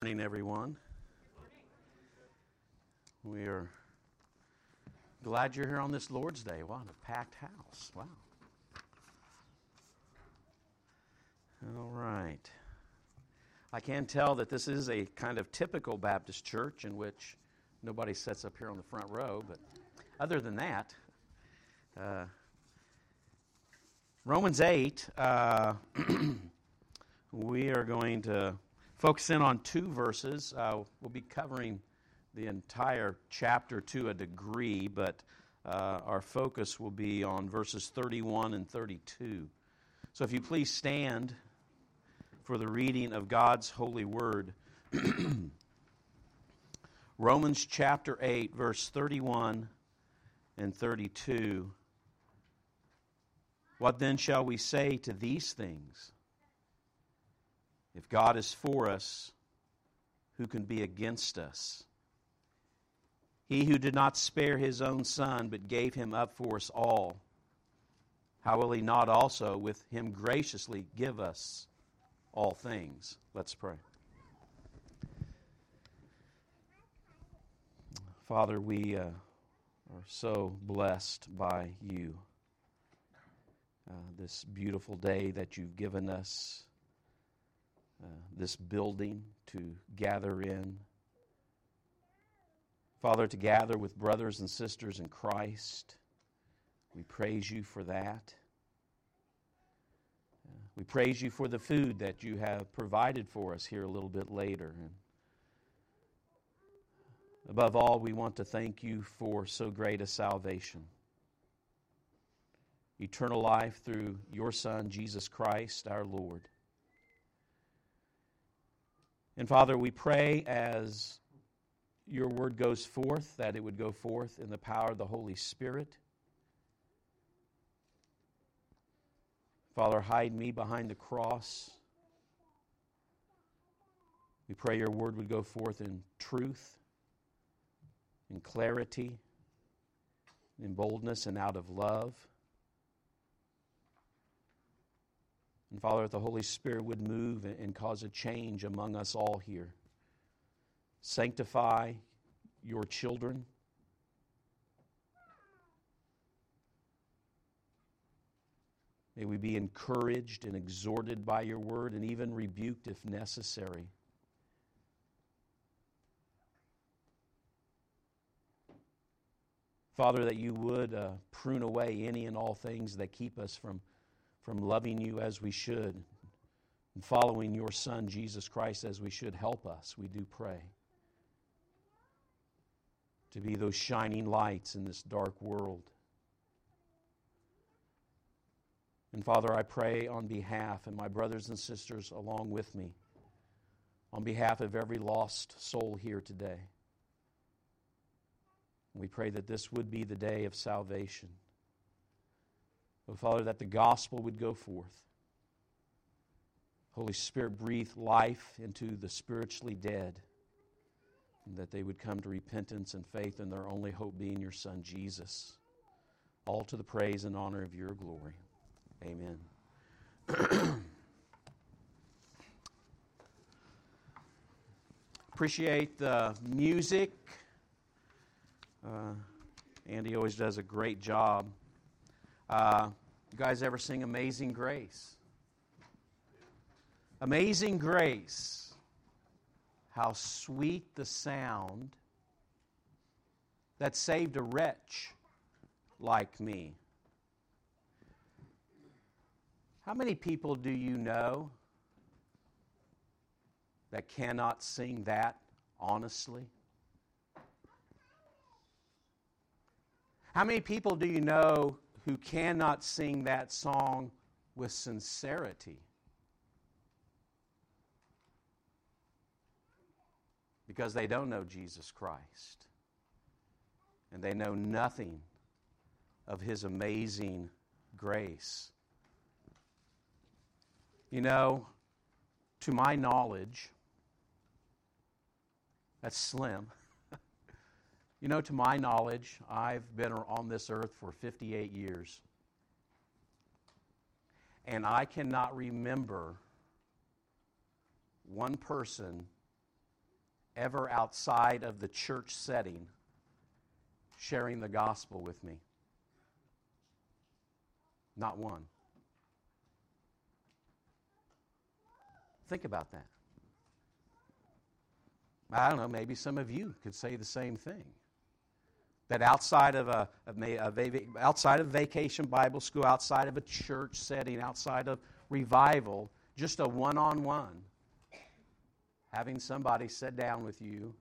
morning, everyone. We are glad you're here on this Lord's Day. Wow, a packed house. Wow. All right. I can tell that this is a kind of typical Baptist church in which nobody sits up here on the front row, but other than that, uh, Romans 8, uh, we are going to focus in on two verses. Uh, we'll be covering the entire chapter to a degree, but uh, our focus will be on verses 31 and 32. So if you please stand for the reading of God's holy word. Romans chapter 8, verse 31 and 32. What then shall we say to these things? If God is for us, who can be against us? He who did not spare his own son, but gave him up for us all, how will he not also with him graciously give us all things? Let's pray. Father, we uh, are so blessed by you. Uh, this beautiful day that you've given us uh, this building to gather in. Father, to gather with brothers and sisters in Christ. We praise you for that. Uh, we praise you for the food that you have provided for us here a little bit later. And above all, we want to thank you for so great a salvation eternal life through your Son, Jesus Christ, our Lord. And Father, we pray as your word goes forth that it would go forth in the power of the Holy Spirit. Father, hide me behind the cross. We pray your word would go forth in truth, in clarity, in boldness, and out of love. And Father, that the Holy Spirit would move and cause a change among us all here. Sanctify your children. May we be encouraged and exhorted by your word and even rebuked if necessary. Father, that you would uh, prune away any and all things that keep us from from loving you as we should and following your Son, Jesus Christ, as we should. Help us, we do pray, to be those shining lights in this dark world. And Father, I pray on behalf, and my brothers and sisters along with me, on behalf of every lost soul here today. We pray that this would be the day of salvation. Father, that the gospel would go forth. Holy Spirit, breathe life into the spiritually dead, and that they would come to repentance and faith and their only hope being your Son, Jesus. All to the praise and honor of your glory. Amen. Appreciate the music. Uh, Andy always does a great job uh, you guys ever sing Amazing Grace? Amazing Grace. How sweet the sound that saved a wretch like me. How many people do you know that cannot sing that honestly? How many people do you know who cannot sing that song with sincerity. Because they don't know Jesus Christ. And they know nothing of His amazing grace. You know, to my knowledge, that's slim. You know, to my knowledge, I've been on this earth for 58 years. And I cannot remember one person ever outside of the church setting sharing the gospel with me? Not one. Think about that. I don't know, maybe some of you could say the same thing. That outside of a, a, outside of vacation Bible school, outside of a church setting, outside of revival, just a one on one, having somebody sit down with you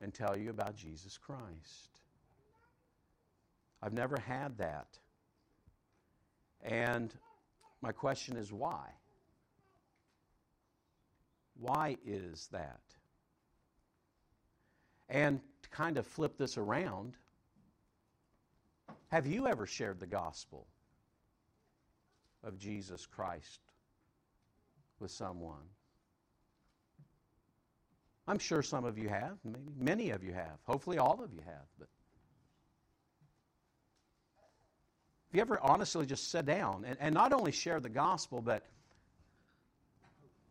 and tell you about Jesus Christ. I've never had that. And my question is why? Why is that? And kind of flip this around, have you ever shared the gospel of Jesus Christ with someone? I'm sure some of you have, maybe many of you have. Hopefully, all of you have. But have you ever honestly just sat down and, and not only share the gospel, but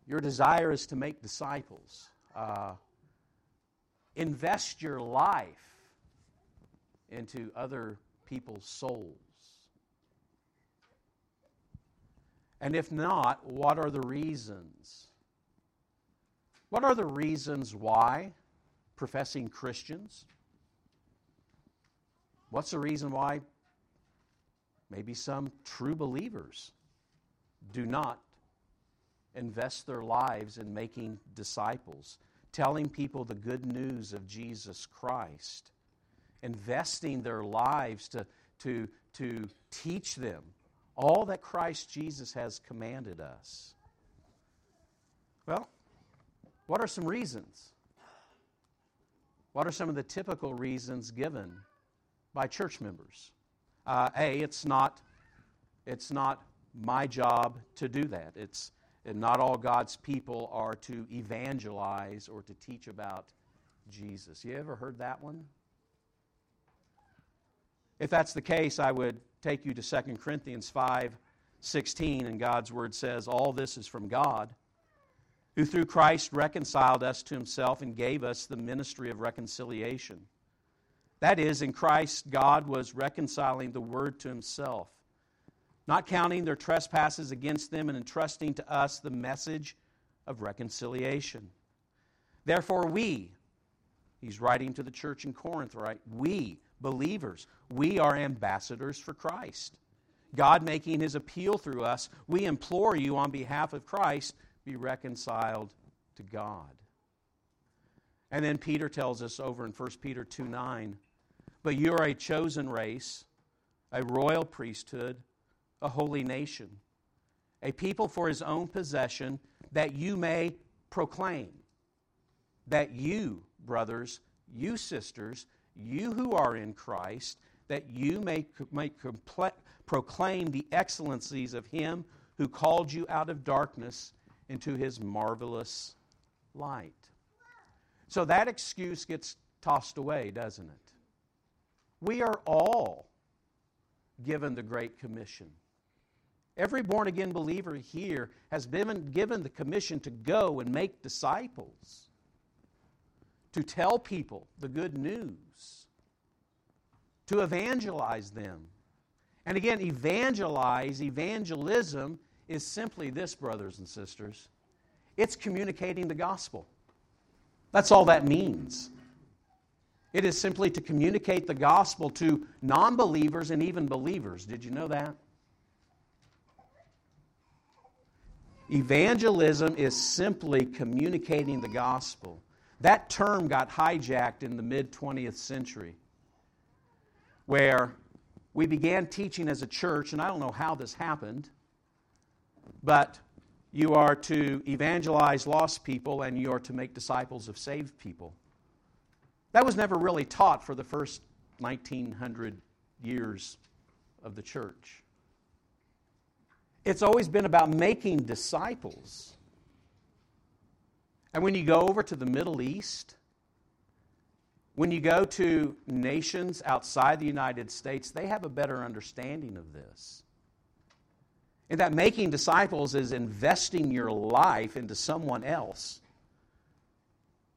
your desire is to make disciples? Uh, invest your life into other people's souls. And if not, what are the reasons? What are the reasons why professing Christians? What's the reason why maybe some true believers do not invest their lives in making disciples, telling people the good news of Jesus Christ, investing their lives to, to, to teach them all that Christ Jesus has commanded us? Well, what are some reasons? What are some of the typical reasons given by church members? Uh, a, it's not, it's not my job to do that. It's and not all God's people are to evangelize or to teach about Jesus. You ever heard that one? If that's the case, I would take you to 2 Corinthians 5 16, and God's word says, All this is from God who through Christ reconciled us to himself and gave us the ministry of reconciliation. That is, in Christ, God was reconciling the word to himself, not counting their trespasses against them and entrusting to us the message of reconciliation. Therefore, we, he's writing to the church in Corinth, right? We, believers, we are ambassadors for Christ. God making his appeal through us, we implore you on behalf of Christ be reconciled to God. And then Peter tells us over in 1 Peter 2 9, but you are a chosen race, a royal priesthood, a holy nation, a people for his own possession, that you may proclaim, that you, brothers, you sisters, you who are in Christ, that you may, may proclaim the excellencies of him who called you out of darkness into his marvelous light. So that excuse gets tossed away, doesn't it? We are all given the Great Commission. Every born again believer here has been given the commission to go and make disciples, to tell people the good news, to evangelize them. And again, evangelize, evangelism is simply this, brothers and sisters it's communicating the gospel. That's all that means. It is simply to communicate the gospel to non believers and even believers. Did you know that? Evangelism is simply communicating the gospel. That term got hijacked in the mid 20th century, where we began teaching as a church, and I don't know how this happened, but you are to evangelize lost people and you are to make disciples of saved people. That was never really taught for the first 1900 years of the church. It's always been about making disciples. And when you go over to the Middle East, when you go to nations outside the United States, they have a better understanding of this. And that making disciples is investing your life into someone else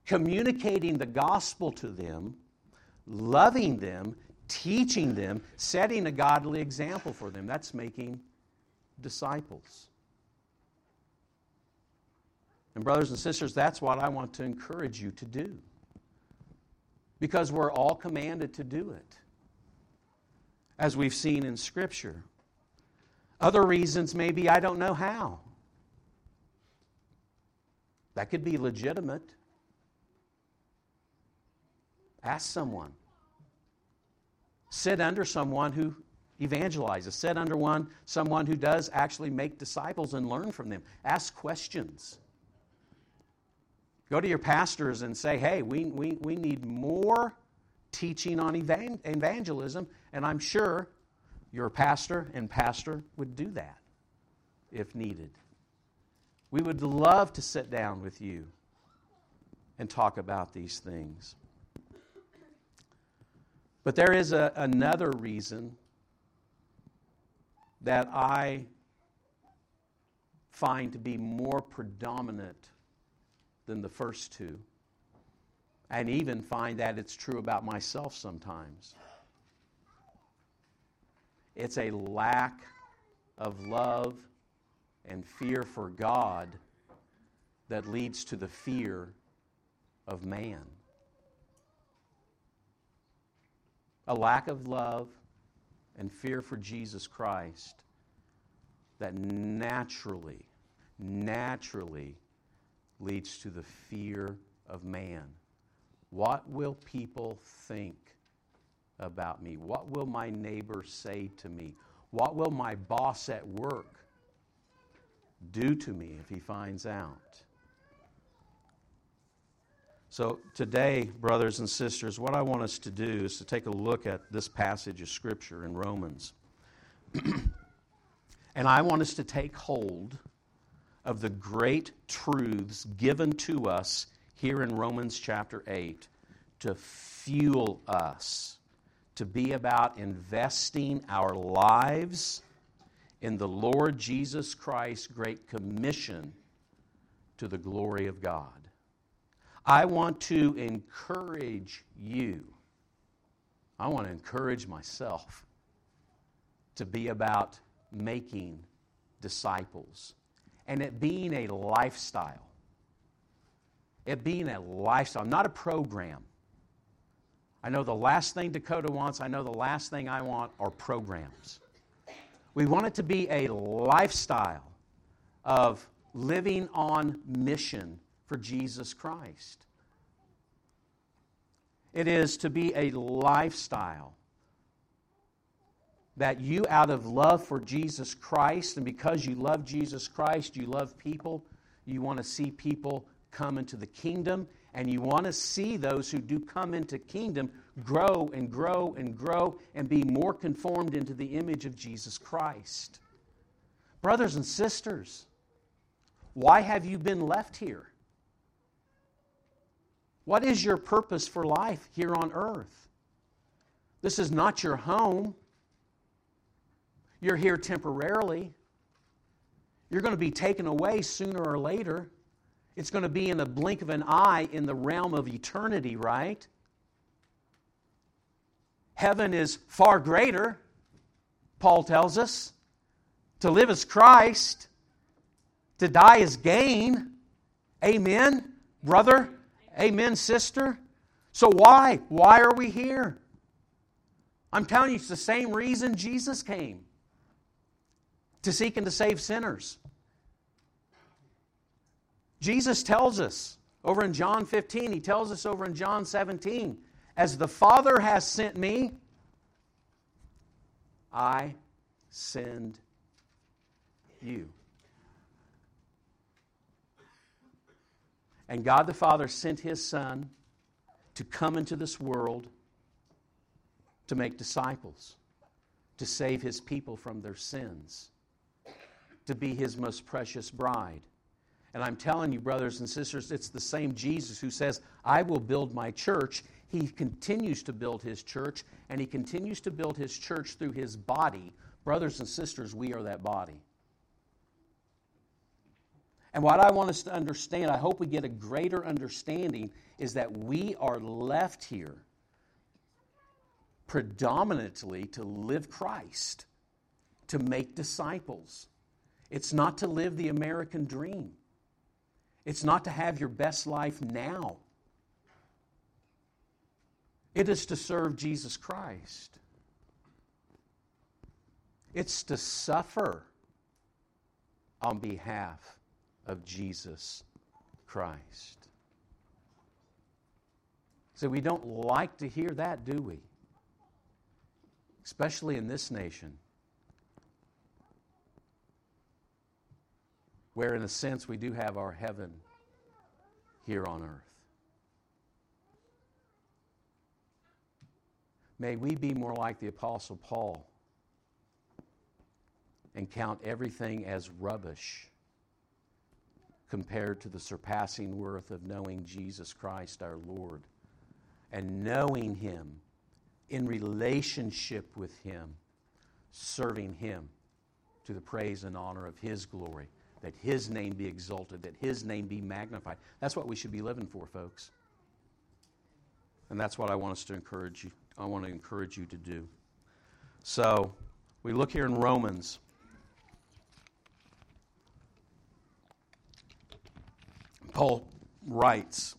communicating the gospel to them, loving them, teaching them, setting a godly example for them. That's making disciples. And, brothers and sisters, that's what I want to encourage you to do. Because we're all commanded to do it, as we've seen in Scripture. Other reasons, maybe I don't know how. That could be legitimate. Ask someone. Sit under someone who evangelizes. Sit under one, someone who does actually make disciples and learn from them. Ask questions. Go to your pastors and say, hey, we, we, we need more teaching on evangelism, and I'm sure your pastor and pastor would do that if needed. We would love to sit down with you and talk about these things. But there is a, another reason that I find to be more predominant than the first two, and even find that it's true about myself sometimes. It's a lack of love and fear for God that leads to the fear of man. A lack of love and fear for Jesus Christ that naturally, naturally leads to the fear of man. What will people think about me? What will my neighbor say to me? What will my boss at work do to me if he finds out? So, today, brothers and sisters, what I want us to do is to take a look at this passage of Scripture in Romans. and I want us to take hold of the great truths given to us here in Romans chapter 8 to fuel us to be about investing our lives in the Lord Jesus Christ's great commission to the glory of God. I want to encourage you. I want to encourage myself to be about making disciples and it being a lifestyle. It being a lifestyle, not a program. I know the last thing Dakota wants, I know the last thing I want are programs. We want it to be a lifestyle of living on mission for Jesus Christ. It is to be a lifestyle that you, out of love for Jesus Christ, and because you love Jesus Christ, you love people, you want to see people come into the kingdom, and you want to see those who do come into kingdom grow and grow and grow and be more conformed into the image of Jesus Christ. Brothers and sisters, why have you been left here? What is your purpose for life here on earth? This is not your home. You're here temporarily. You're going to be taken away sooner or later. It's going to be in the blink of an eye in the realm of eternity, right? Heaven is far greater, Paul tells us. To live as Christ, to die is gain. Amen, brother. Amen, sister. So why? Why are we here? I'm telling you, it's the same reason Jesus came to seek and to save sinners. Jesus tells us over in John 15, he tells us over in John 17, as the Father has sent me, I send you. And God the Father sent his Son to come into this world to make disciples, to save his people from their sins to be his most precious bride. And I'm telling you, brothers and sisters, it's the same Jesus who says, I will build my church. He continues to build his church, and he continues to build his church through his body. Brothers and sisters, we are that body. And what I want us to understand, I hope we get a greater understanding, is that we are left here predominantly to live Christ, to make disciples. It's not to live the American dream. It's not to have your best life now. It is to serve Jesus Christ. It's to suffer on behalf of Jesus Christ. So we don't like to hear that, do we? Especially in this nation, where, in a sense, we do have our heaven here on earth. May we be more like the Apostle Paul and count everything as rubbish compared to the surpassing worth of knowing Jesus Christ our Lord and knowing Him in relationship with Him, serving Him to the praise and honor of His glory, that His name be exalted, that His name be magnified. That's what we should be living for, folks. And that's what I want us to encourage you. I want to encourage you to do. So, we look here in Romans Paul writes,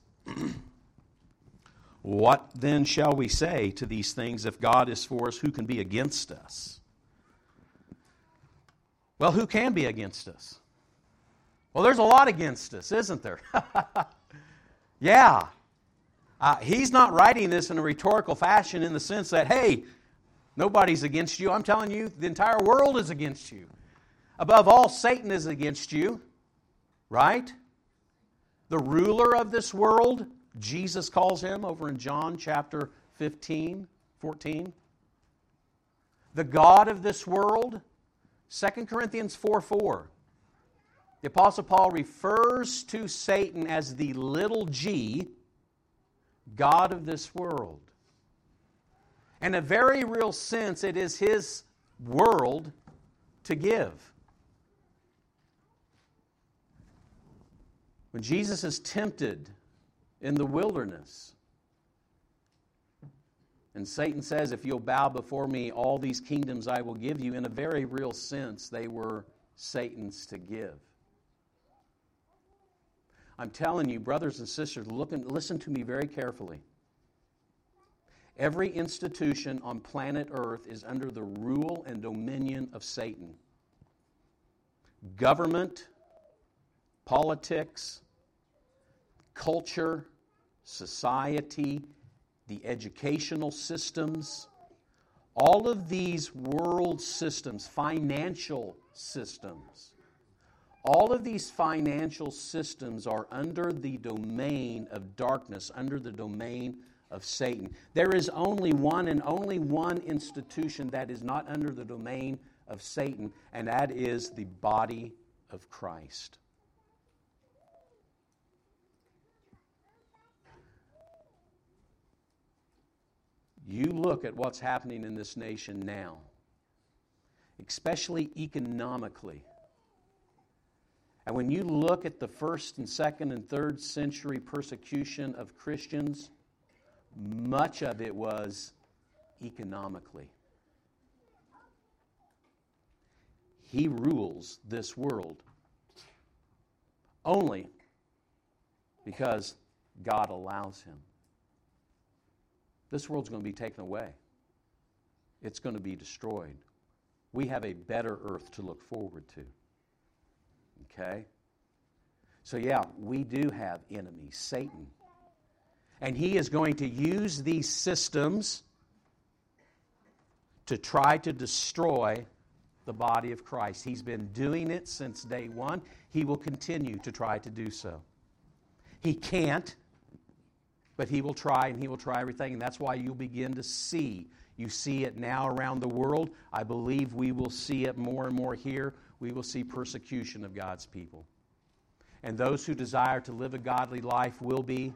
What then shall we say to these things? If God is for us, who can be against us? Well, who can be against us? Well, there's a lot against us, isn't there? yeah. Uh, he's not writing this in a rhetorical fashion in the sense that, hey, nobody's against you. I'm telling you, the entire world is against you. Above all, Satan is against you, right? The ruler of this world, Jesus calls him over in John chapter 15, 14. The God of this world, 2 Corinthians 4 4. The Apostle Paul refers to Satan as the little g, God of this world. In a very real sense, it is his world to give. When Jesus is tempted in the wilderness, and Satan says, If you'll bow before me, all these kingdoms I will give you, in a very real sense, they were Satan's to give. I'm telling you, brothers and sisters, look and, listen to me very carefully. Every institution on planet Earth is under the rule and dominion of Satan. Government, politics, culture, society, the educational systems, all of these world systems, financial systems, all of these financial systems are under the domain of darkness, under the domain of Satan. There is only one and only one institution that is not under the domain of Satan, and that is the body of Christ. You look at what's happening in this nation now, especially economically. And when you look at the first and second and third century persecution of Christians, much of it was economically. He rules this world only because God allows him. This world's going to be taken away, it's going to be destroyed. We have a better earth to look forward to. Okay? So, yeah, we do have enemies, Satan. And he is going to use these systems to try to destroy the body of Christ. He's been doing it since day one. He will continue to try to do so. He can't but he will try and he will try everything, and that's why you'll begin to see. You see it now around the world. I believe we will see it more and more here. We will see persecution of God's people. And those who desire to live a godly life will be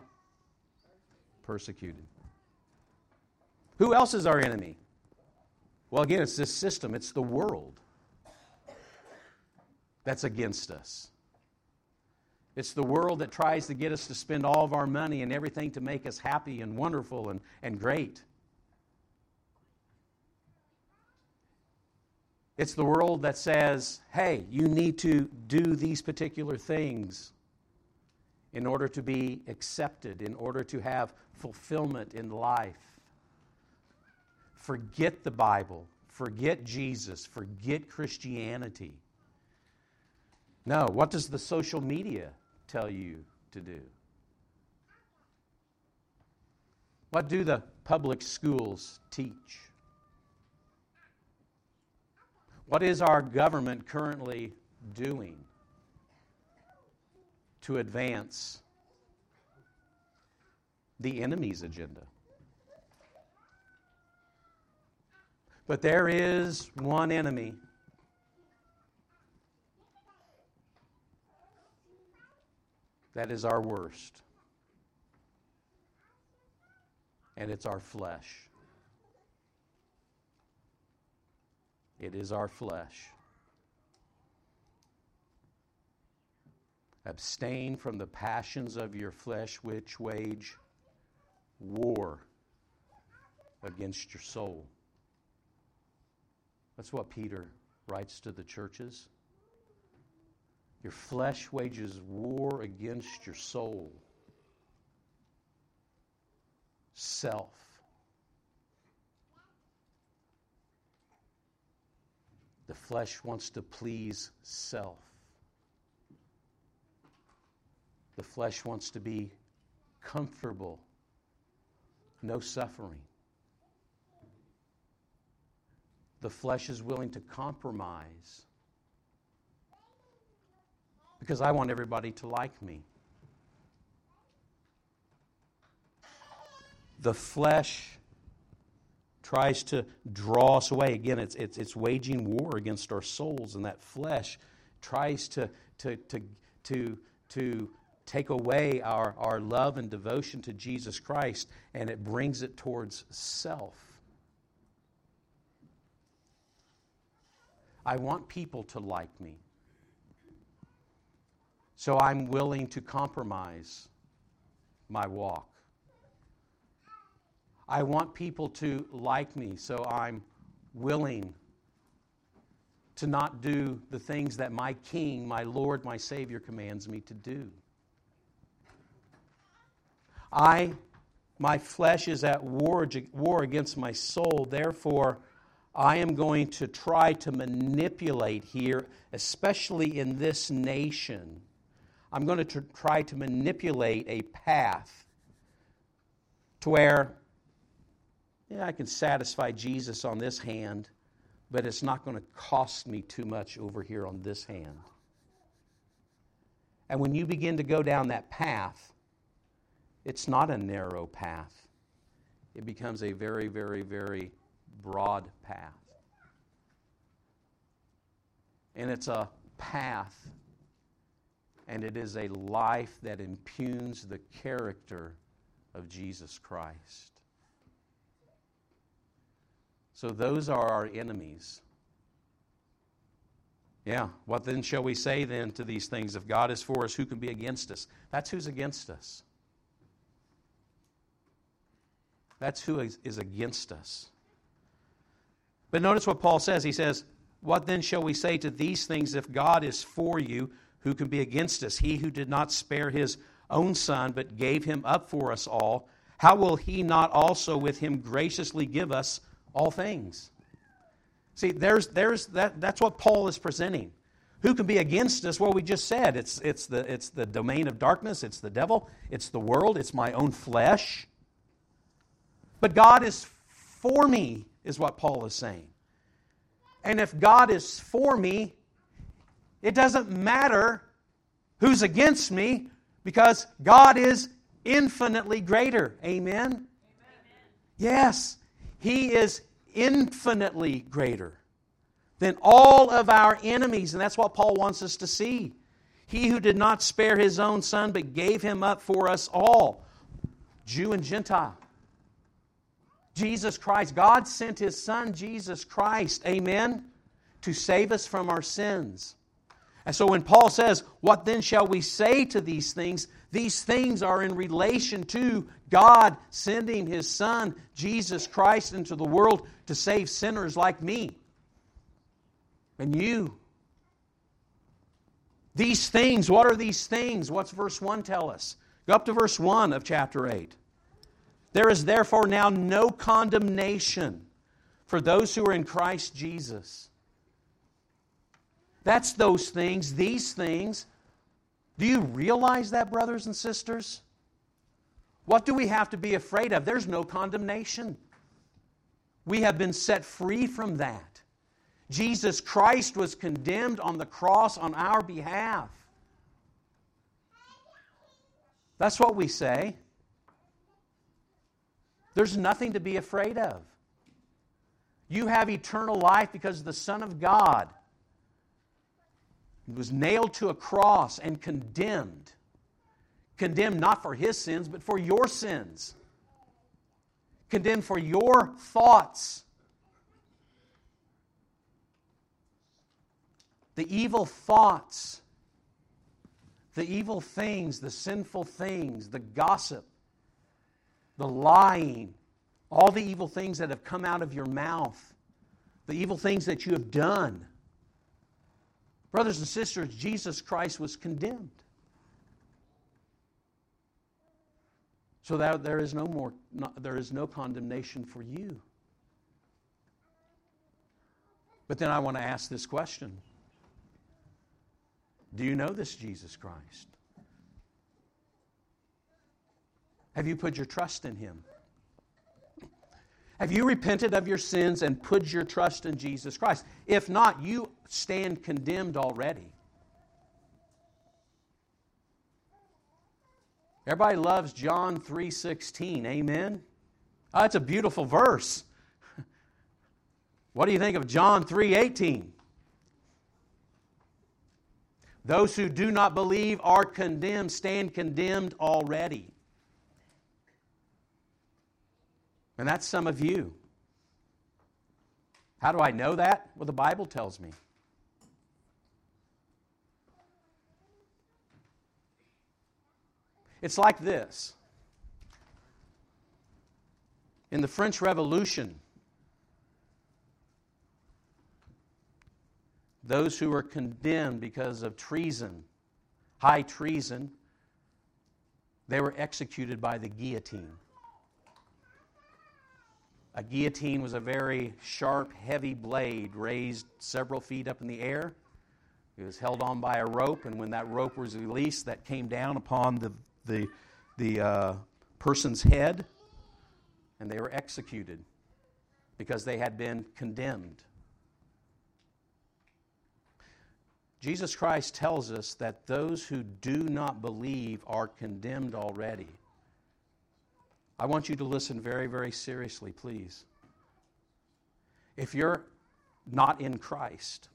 persecuted. Who else is our enemy? Well, again, it's this system, it's the world that's against us. It's the world that tries to get us to spend all of our money and everything to make us happy and wonderful and, and great. It's the world that says, hey, you need to do these particular things in order to be accepted, in order to have fulfillment in life. Forget the Bible, forget Jesus, forget Christianity. No, what does the social media tell you to do? What do the public schools teach? What is our government currently doing to advance the enemy's agenda? But there is one enemy. That is our worst. And it's our flesh. It is our flesh. Abstain from the passions of your flesh which wage war against your soul. That's what Peter writes to the churches. Your flesh wages war against your soul. Self. The flesh wants to please self. The flesh wants to be comfortable, no suffering. The flesh is willing to compromise because I want everybody to like me. The flesh tries to draw us away. Again, it's, it's, it's waging war against our souls, and that flesh tries to, to, to, to, to take away our, our love and devotion to Jesus Christ, and it brings it towards self. I want people to like me. So I'm willing to compromise my walk. I want people to like me, so I'm willing to not do the things that my King, my Lord, my Savior commands me to do. I, my flesh is at war, war against my soul, therefore, I am going to try to manipulate here, especially in this nation. I'm going to try to manipulate a path to where yeah, I can satisfy Jesus on this hand, but it's not going to cost me too much over here on this hand. And when you begin to go down that path, it's not a narrow path. It becomes a very, very, very broad path. And it's a path, and it is a life that impugns the character of Jesus Christ. So those are our enemies. Yeah, what then shall we say then to these things? If God is for us, who can be against us? That's who's against us. That's who is against us. But notice what Paul says. He says, What then shall we say to these things? If God is for you, who can be against us? He who did not spare his own son, but gave him up for us all, how will he not also with him graciously give us all things. See, there's, there's that, that's what Paul is presenting. Who can be against us? Well, we just said it's, it's, the, it's the domain of darkness, it's the devil, it's the world, it's my own flesh. But God is for me, is what Paul is saying. And if God is for me, it doesn't matter who's against me because God is infinitely greater. Amen? Amen? Yes, He is infinitely greater than all of our enemies. And that's what Paul wants us to see. He who did not spare his own son, but gave him up for us all, Jew and Gentile. Jesus Christ. God sent his son, Jesus Christ, amen, to save us from our sins. And so when Paul says, What then shall we say to these things? These things are in relation to God sending His Son, Jesus Christ, into the world to save sinners like me and you. These things, what are these things? What's verse 1 tell us? Go up to verse 1 of chapter 8. There is therefore now no condemnation for those who are in Christ Jesus. That's those things, these things. Do you realize that, brothers and sisters? What do we have to be afraid of? There's no condemnation. We have been set free from that. Jesus Christ was condemned on the cross on our behalf. That's what we say. There's nothing to be afraid of. You have eternal life because the Son of God was nailed to a cross and condemned. Condemned not for his sins, but for your sins. Condemned for your thoughts. The evil thoughts the evil things, the sinful things, the gossip, the lying, all the evil things that have come out of your mouth, the evil things that you have done. Brothers and sisters, Jesus Christ was condemned. So that there is no more there is no condemnation for you. But then I want to ask this question. Do you know this Jesus Christ? Have you put your trust in Him? Have you repented of your sins and put your trust in Jesus Christ? If not, you stand condemned already. Everybody loves John 3:16. Amen. Ah, oh, that's a beautiful verse. What do you think of John 3:18? Those who do not believe are condemned, stand condemned already. And that's some of you. How do I know that? Well, the Bible tells me. It's like this. In the French Revolution, those who were condemned because of treason, high treason, they were executed by the guillotine. A guillotine was a very sharp, heavy blade raised several feet up in the air. It was held on by a rope, and when that rope was released, that came down upon the, the, the uh, person's head, and they were executed because they had been condemned. Jesus Christ tells us that those who do not believe are condemned already. I want you to listen very, very seriously, please. If you're not in Christ,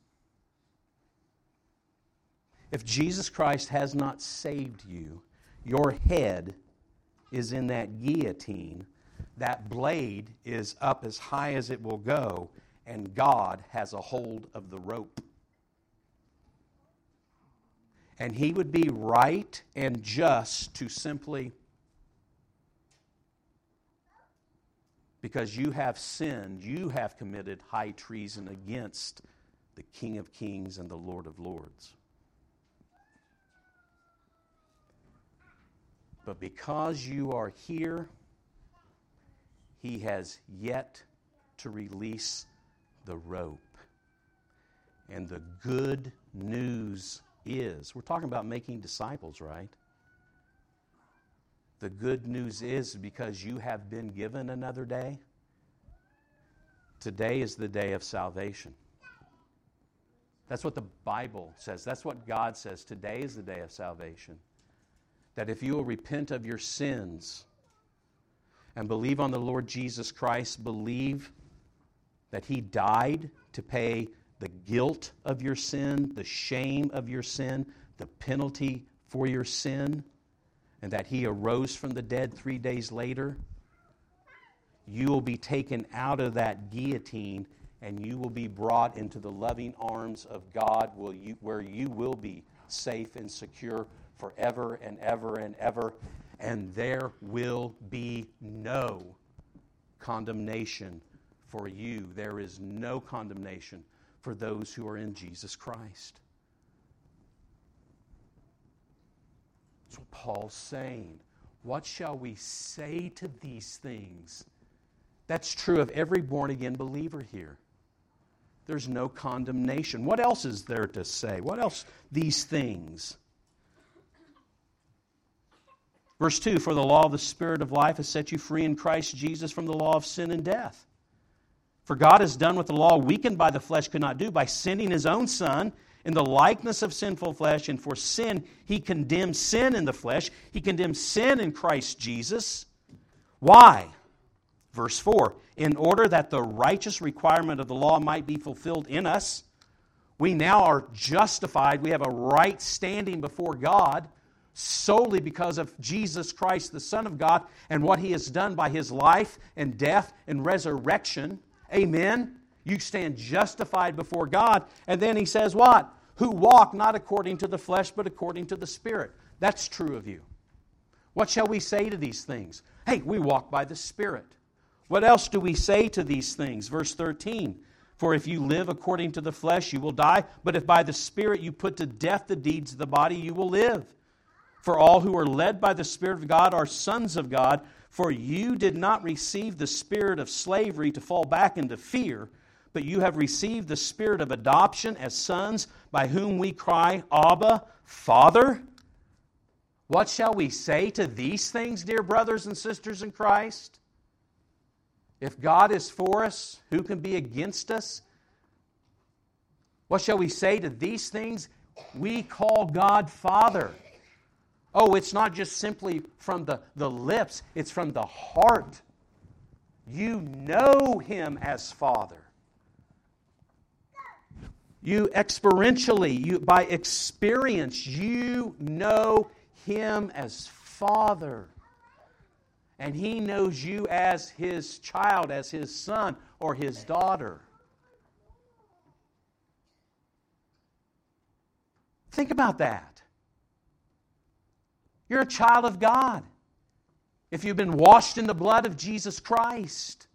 if Jesus Christ has not saved you, your head is in that guillotine. That blade is up as high as it will go, and God has a hold of the rope and he would be right and just to simply, because you have sinned, you have committed high treason against the King of Kings and the Lord of Lords. But because you are here, he has yet to release the rope. And the good news is. We're talking about making disciples, right? The good news is because you have been given another day, today is the day of salvation. That's what the Bible says. That's what God says. Today is the day of salvation. That if you will repent of your sins and believe on the Lord Jesus Christ, believe that He died to pay the guilt of your sin, the shame of your sin, the penalty for your sin, and that he arose from the dead three days later, you will be taken out of that guillotine and you will be brought into the loving arms of God, where you will be safe and secure forever and ever and ever. And there will be no condemnation for you. There is no condemnation for those who are in Jesus Christ. That's what Paul's saying. What shall we say to these things? That's true of every born again believer here. There's no condemnation. What else is there to say? What else? These things. Verse 2 For the law of the Spirit of life has set you free in Christ Jesus from the law of sin and death. For God has done what the law, weakened by the flesh, could not do by sending his own Son in the likeness of sinful flesh. And for sin, he condemned sin in the flesh. He condemned sin in Christ Jesus. Why? Verse 4 In order that the righteous requirement of the law might be fulfilled in us, we now are justified. We have a right standing before God solely because of Jesus Christ, the Son of God, and what he has done by his life and death and resurrection. Amen. You stand justified before God. And then he says, What? Who walk not according to the flesh, but according to the Spirit. That's true of you. What shall we say to these things? Hey, we walk by the Spirit. What else do we say to these things? Verse 13 For if you live according to the flesh, you will die, but if by the Spirit you put to death the deeds of the body, you will live. For all who are led by the Spirit of God are sons of God. For you did not receive the spirit of slavery to fall back into fear, but you have received the spirit of adoption as sons, by whom we cry, Abba, Father. What shall we say to these things, dear brothers and sisters in Christ? If God is for us, who can be against us? What shall we say to these things? We call God Father. Oh, it's not just simply from the, the lips, it's from the heart. You know Him as Father. You experientially, you, by experience, you know Him as Father. And He knows you as His child, as His son or His daughter. Think about that. You're a child of God. If you've been washed in the blood of Jesus Christ,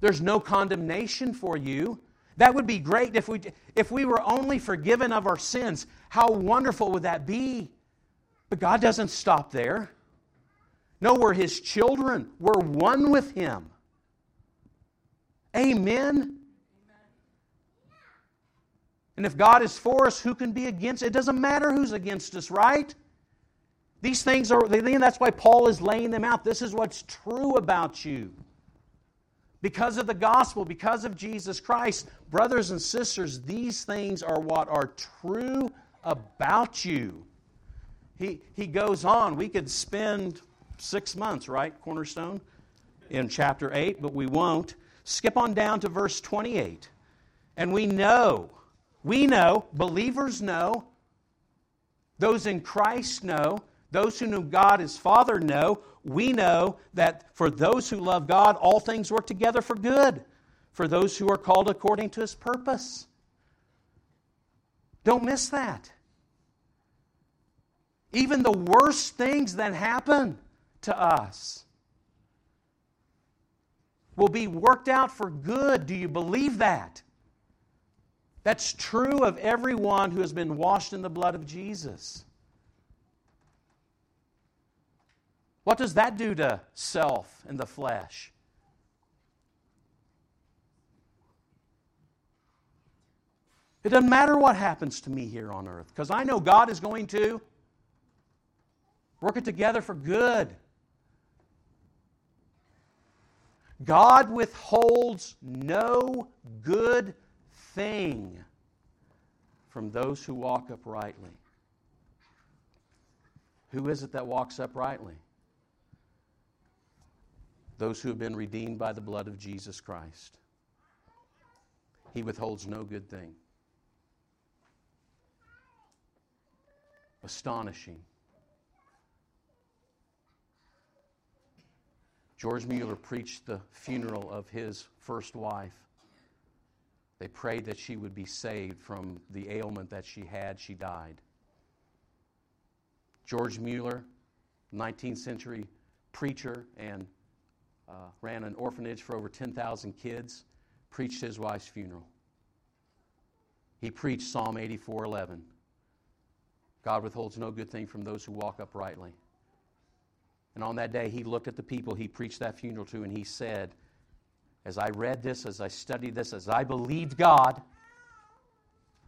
there's no condemnation for you. That would be great if we, if we were only forgiven of our sins. How wonderful would that be? But God doesn't stop there. No, we're His children, we're one with Him. Amen. And if God is for us, who can be against? It doesn't matter who's against us, right? These things are, that's why Paul is laying them out. This is what's true about you. Because of the gospel, because of Jesus Christ, brothers and sisters, these things are what are true about you. He, he goes on. We could spend six months, right, Cornerstone, in chapter 8, but we won't. Skip on down to verse 28. And we know, we know, believers know, those in Christ know those who know God as Father know, we know that for those who love God, all things work together for good, for those who are called according to his purpose. Don't miss that. Even the worst things that happen to us will be worked out for good. Do you believe that? That's true of everyone who has been washed in the blood of Jesus. What does that do to self and the flesh? It doesn't matter what happens to me here on earth because I know God is going to work it together for good. God withholds no good thing from those who walk uprightly. Who is it that walks uprightly? Those who have been redeemed by the blood of Jesus Christ. He withholds no good thing. Astonishing. George Mueller preached the funeral of his first wife. They prayed that she would be saved from the ailment that she had. She died. George Mueller, 19th century preacher, and uh, ran an orphanage for over 10,000 kids, preached his wife's funeral. He preached Psalm 84:11. God withholds no good thing from those who walk uprightly. And on that day, he looked at the people he preached that funeral to, and he said, As I read this, as I studied this, as I believed God,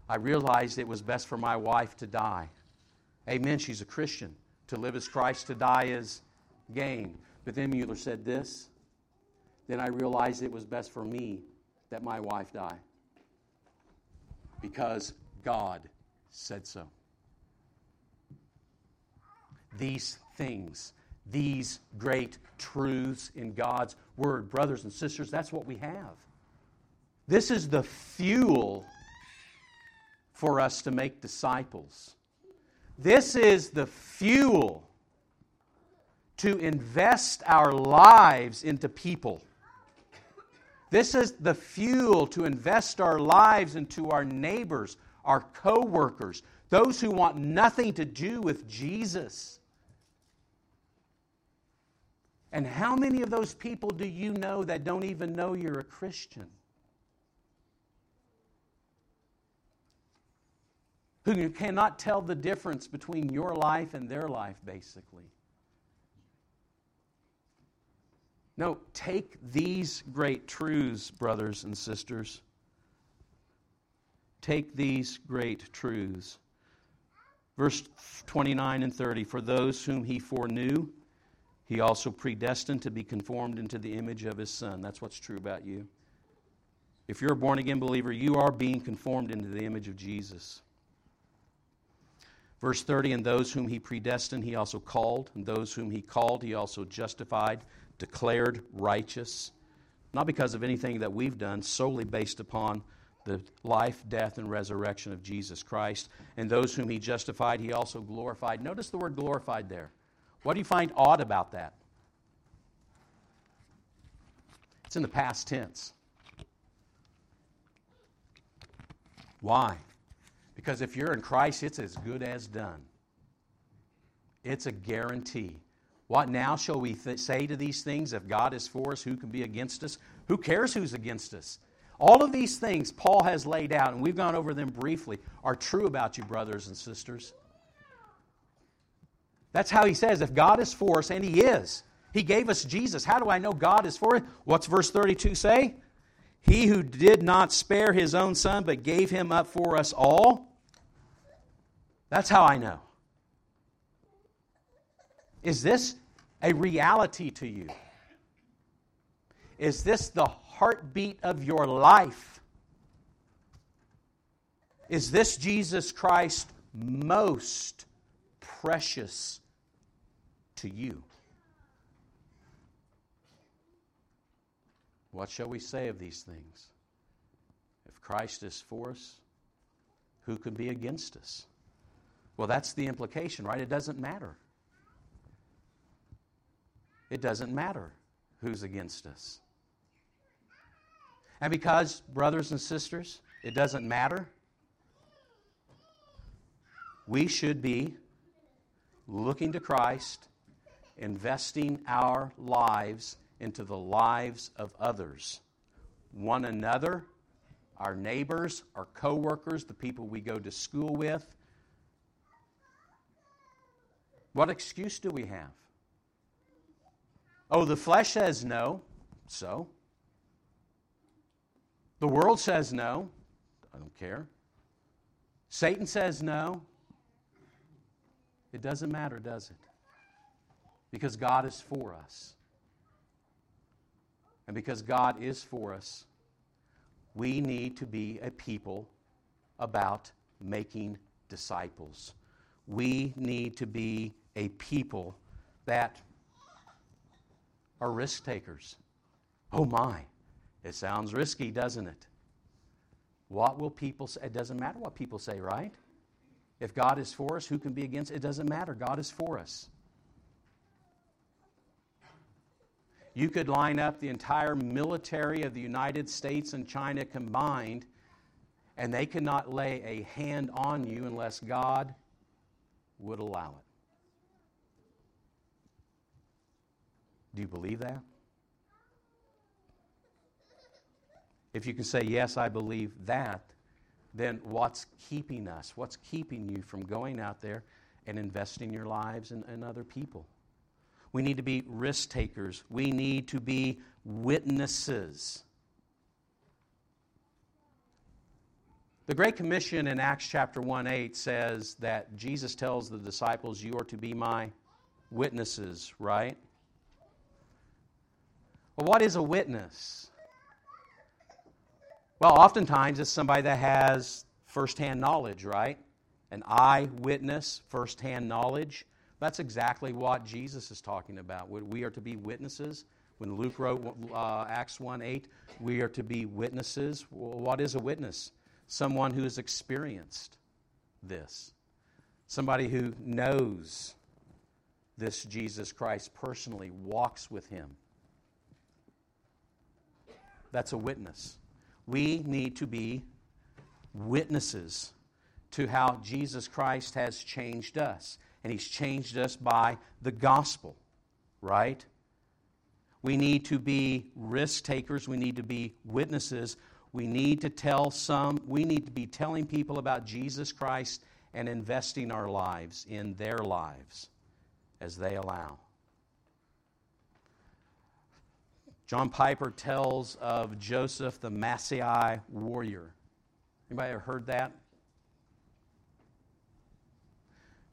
I realized it was best for my wife to die. Amen. She's a Christian. To live as Christ, to die is gain. But then Mueller said this. Then I realized it was best for me that my wife die. Because God said so. These things, these great truths in God's Word, brothers and sisters, that's what we have. This is the fuel for us to make disciples. This is the fuel to invest our lives into people. This is the fuel to invest our lives into our neighbors, our co workers, those who want nothing to do with Jesus. And how many of those people do you know that don't even know you're a Christian? Who cannot tell the difference between your life and their life, basically. No, take these great truths, brothers and sisters. Take these great truths. Verse 29 and 30 For those whom he foreknew, he also predestined to be conformed into the image of his Son. That's what's true about you. If you're a born again believer, you are being conformed into the image of Jesus. Verse 30 And those whom he predestined, he also called. And those whom he called, he also justified declared righteous, not because of anything that we've done, solely based upon the life, death, and resurrection of Jesus Christ. And those whom he justified, he also glorified. Notice the word glorified there. What do you find odd about that? It's in the past tense. Why? Because if you're in Christ, it's as good as done. It's a guarantee. What now shall we th- say to these things? If God is for us, who can be against us? Who cares who's against us? All of these things Paul has laid out, and we've gone over them briefly, are true about you, brothers and sisters. That's how he says, if God is for us, and he is. He gave us Jesus. How do I know God is for it? What's verse 32 say? He who did not spare his own son, but gave him up for us all. That's how I know. Is this a reality to you? Is this the heartbeat of your life? Is this Jesus Christ most precious to you? What shall we say of these things? If Christ is for us, who can be against us? Well, that's the implication, right? It doesn't matter. It doesn't matter who's against us. And because, brothers and sisters, it doesn't matter, we should be looking to Christ, investing our lives into the lives of others, one another, our neighbors, our coworkers, the people we go to school with. What excuse do we have? Oh, the flesh says no. So? The world says no. I don't care. Satan says no. It doesn't matter, does it? Because God is for us. And because God is for us, we need to be a people about making disciples. We need to be a people that are risk takers. Oh my, it sounds risky, doesn't it? What will people say? It doesn't matter what people say, right? If God is for us, who can be against? It doesn't matter. God is for us. You could line up the entire military of the United States and China combined, and they cannot lay a hand on you unless God would allow it. Do you believe that? If you can say, Yes, I believe that, then what's keeping us? What's keeping you from going out there and investing your lives in, in other people? We need to be risk takers. We need to be witnesses. The Great Commission in Acts chapter 1 8 says that Jesus tells the disciples, You are to be my witnesses, right? Well, what is a witness? Well, oftentimes it's somebody that has firsthand knowledge, right? An eyewitness, firsthand knowledge. That's exactly what Jesus is talking about. We are to be witnesses. When Luke wrote uh, Acts 1 8, we are to be witnesses. What is a witness? Someone who has experienced this, somebody who knows this Jesus Christ personally, walks with him. That's a witness. We need to be witnesses to how Jesus Christ has changed us. And He's changed us by the gospel, right? We need to be risk takers. We need to be witnesses. We need to tell some, we need to be telling people about Jesus Christ and investing our lives in their lives as they allow. John Piper tells of Joseph the Maasai warrior. Anybody ever heard that?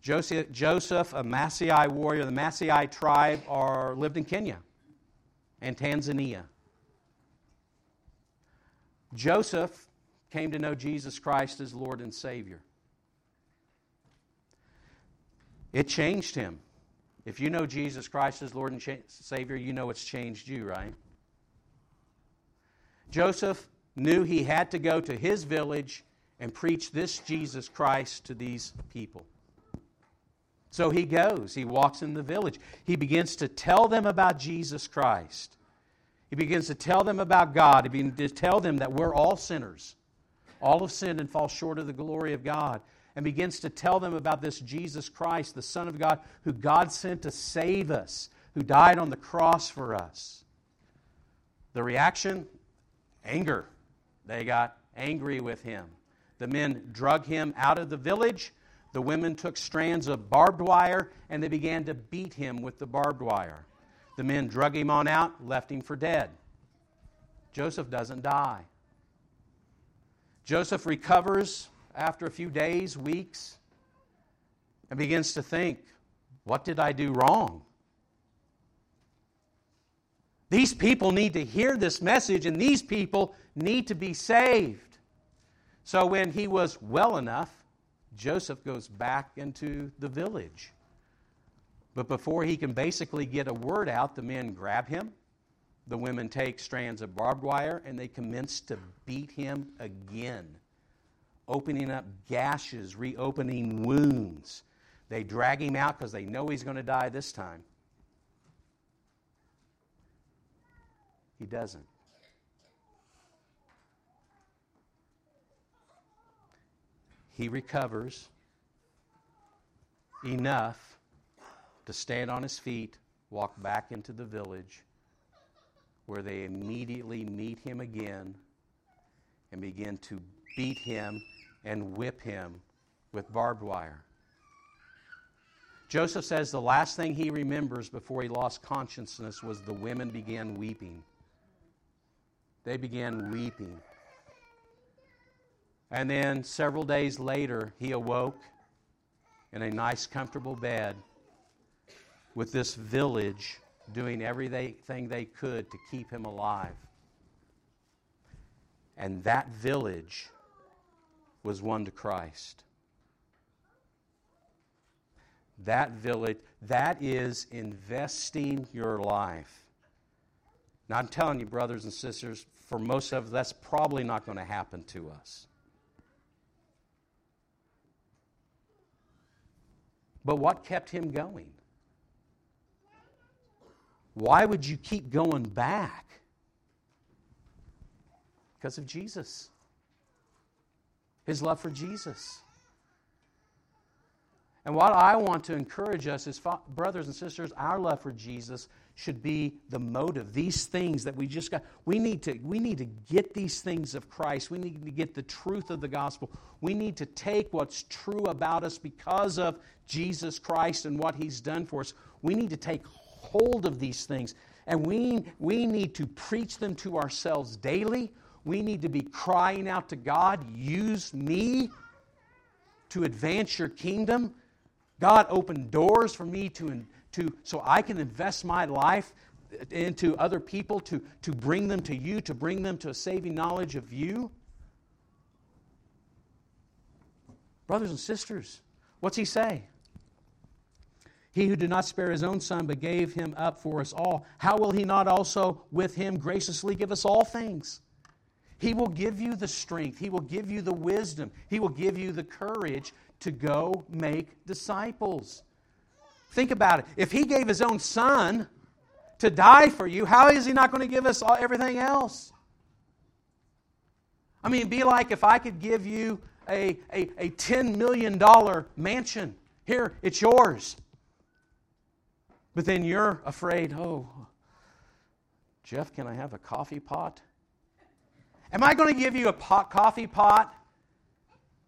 Joseph, a Maasai warrior, the Maasai tribe are, lived in Kenya and Tanzania. Joseph came to know Jesus Christ as Lord and Savior. It changed him. If you know Jesus Christ as Lord and Savior, you know it's changed you, right? Joseph knew he had to go to his village and preach this Jesus Christ to these people. So he goes, he walks in the village. He begins to tell them about Jesus Christ. He begins to tell them about God. He begins to tell them that we're all sinners. All have sinned and fall short of the glory of God. And begins to tell them about this Jesus Christ, the Son of God, who God sent to save us, who died on the cross for us. The reaction Anger. They got angry with him. The men drug him out of the village. The women took strands of barbed wire and they began to beat him with the barbed wire. The men drug him on out, left him for dead. Joseph doesn't die. Joseph recovers after a few days, weeks, and begins to think, What did I do wrong? These people need to hear this message, and these people need to be saved. So when he was well enough, Joseph goes back into the village. But before he can basically get a word out, the men grab him. The women take strands of barbed wire and they commence to beat him again, opening up gashes, reopening wounds. They drag him out because they know he's going to die this time. He doesn't. He recovers enough to stand on his feet, walk back into the village, where they immediately meet him again and begin to beat him and whip him with barbed wire. Joseph says the last thing he remembers before he lost consciousness was the women began weeping they began weeping. And then several days later, he awoke in a nice, comfortable bed with this village doing everything they could to keep him alive. And that village was one to Christ. That village, that is investing your life. Now, I'm telling you, brothers and sisters, for most of us, that's probably not going to happen to us. But what kept him going? Why would you keep going back? Because of Jesus. his love for Jesus. And what I want to encourage us is, brothers and sisters, our love for Jesus should be the motive. These things that we just got, we need to, we need to get these things of Christ. We need to get the truth of the gospel. We need to take what's true about us because of Jesus Christ and what He's done for us. We need to take hold of these things. And we, we need to preach them to ourselves daily. We need to be crying out to God, use me to advance your kingdom. God, opened doors for me to, to so I can invest my life into other people, to, to bring them to you, to bring them to a saving knowledge of you. Brothers and sisters, what's he say? He who did not spare his own son, but gave him up for us all, how will he not also with him graciously give us all things? He will give you the strength, he will give you the wisdom, he will give you the courage to go make disciples. Think about it. If he gave his own son to die for you, how is he not going to give us all, everything else? I mean, be like if I could give you a, a, a $10 million mansion. Here, it's yours. But then you're afraid, oh, Jeff, can I have a coffee pot? Am I going to give you a pot, coffee pot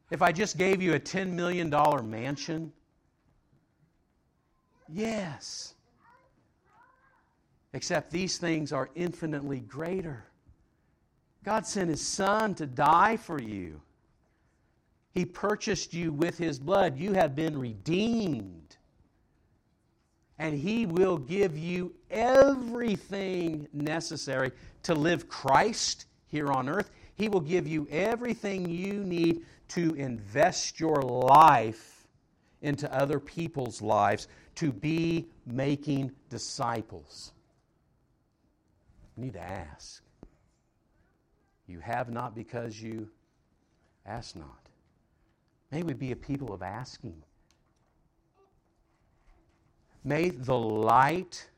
if I just gave you a $10 million mansion? Yes. Except these things are infinitely greater. God sent His Son to die for you. He purchased you with His blood. You have been redeemed. And He will give you everything necessary to live Christ here on earth. He will give you everything you need to invest your life into other people's lives to be making disciples. You need to ask. You have not because you ask not. May we be a people of asking. May the light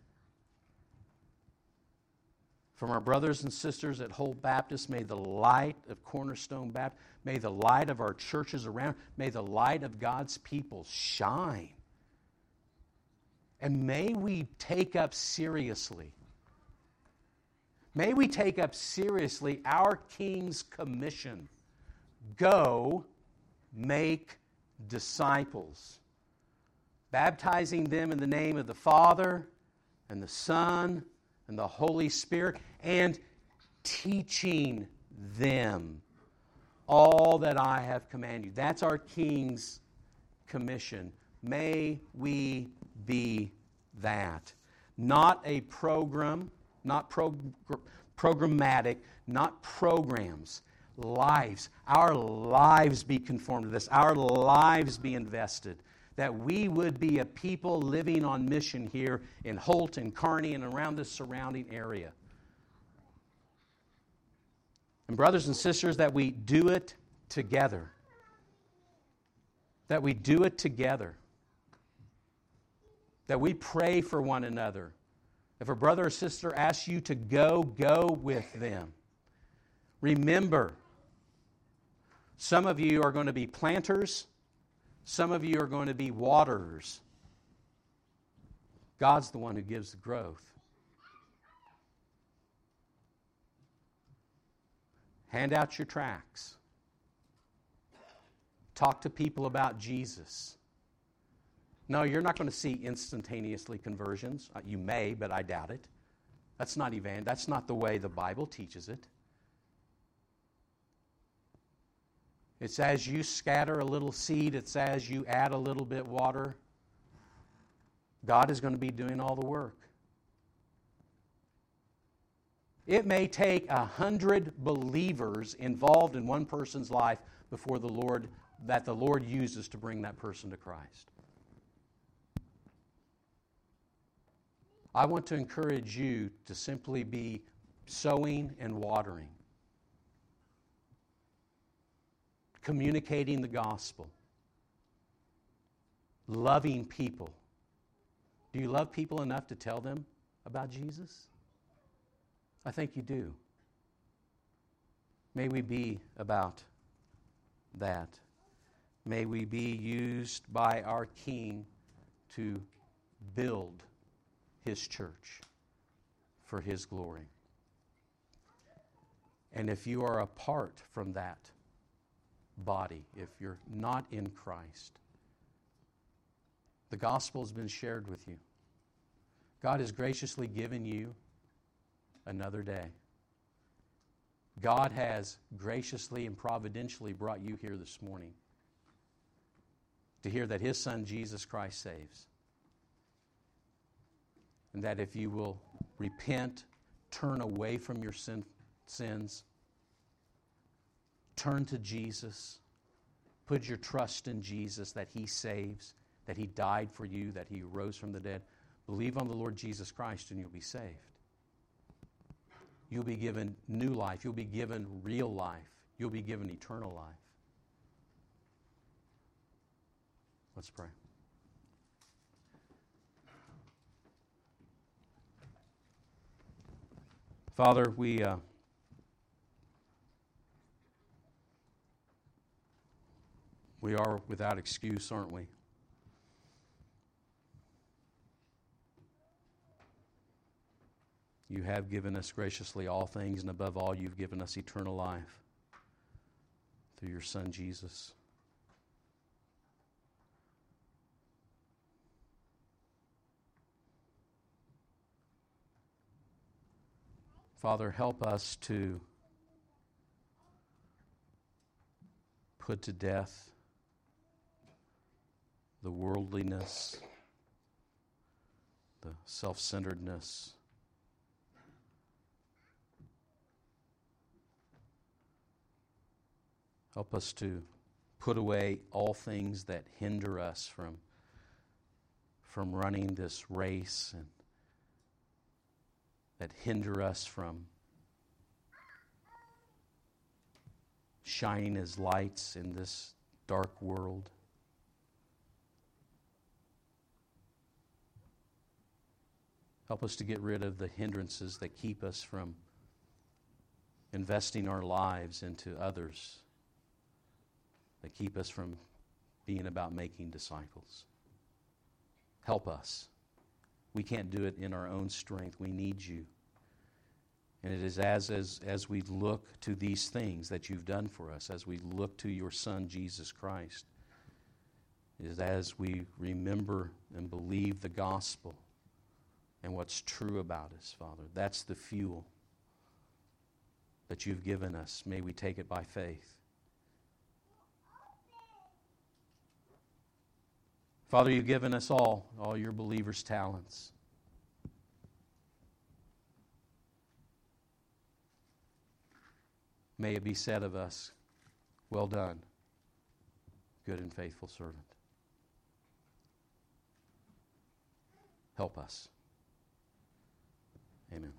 from our brothers and sisters at Holt Baptist, may the light of Cornerstone Baptist, may the light of our churches around, may the light of God's people shine. And may we take up seriously, may we take up seriously our King's commission go make disciples, baptizing them in the name of the Father and the Son and the Holy Spirit, and teaching them all that I have commanded you. That's our King's commission. May we be that. Not a program, not programmatic, not programs. Lives. Our lives be conformed to this. Our lives be invested that we would be a people living on mission here in Holt and Kearney and around the surrounding area. And, brothers and sisters, that we do it together. That we do it together. That we pray for one another. If a brother or sister asks you to go, go with them. Remember, some of you are going to be planters, some of you are going to be waterers. God's the one who gives the growth. Hand out your tracts. Talk to people about Jesus. No, you're not going to see instantaneously conversions. Uh, you may, but I doubt it. That's not evan. That's not the way the Bible teaches it. It's as you scatter a little seed, it's as you add a little bit water. God is going to be doing all the work. It may take a hundred believers involved in one person's life before the Lord that the Lord uses to bring that person to Christ. I want to encourage you to simply be sowing and watering. communicating the gospel, loving people. Do you love people enough to tell them about Jesus? I think you do. May we be about that. May we be used by our King to build his church for his glory. And if you are apart from that body, if you're not in Christ, the gospel has been shared with you. God has graciously given you another day. God has graciously and providentially brought you here this morning to hear that His Son Jesus Christ saves. And that if you will repent, turn away from your sin, sins, turn to Jesus, put your trust in Jesus that He saves, that He died for you, that He rose from the dead, believe on the Lord Jesus Christ and you'll be saved. You'll be given new life. You'll be given real life. You'll be given eternal life. Let's pray. Father, we. Uh, we are without excuse, aren't we? You have given us graciously all things, and above all, you've given us eternal life through your Son, Jesus. Father, help us to put to death the worldliness, the self centeredness. Help us to put away all things that hinder us from, from running this race and that hinder us from shining as lights in this dark world. Help us to get rid of the hindrances that keep us from investing our lives into others, that keep us from being about making disciples. Help us. We can't do it in our own strength. We need you. And it is as, as, as we look to these things that you've done for us, as we look to your Son, Jesus Christ, is as we remember and believe the gospel and what's true about us, Father. That's the fuel that you've given us. May we take it by faith. Father, you've given us all, all your believers' talents. May it be said of us, Well done, good and faithful servant. Help us. Amen.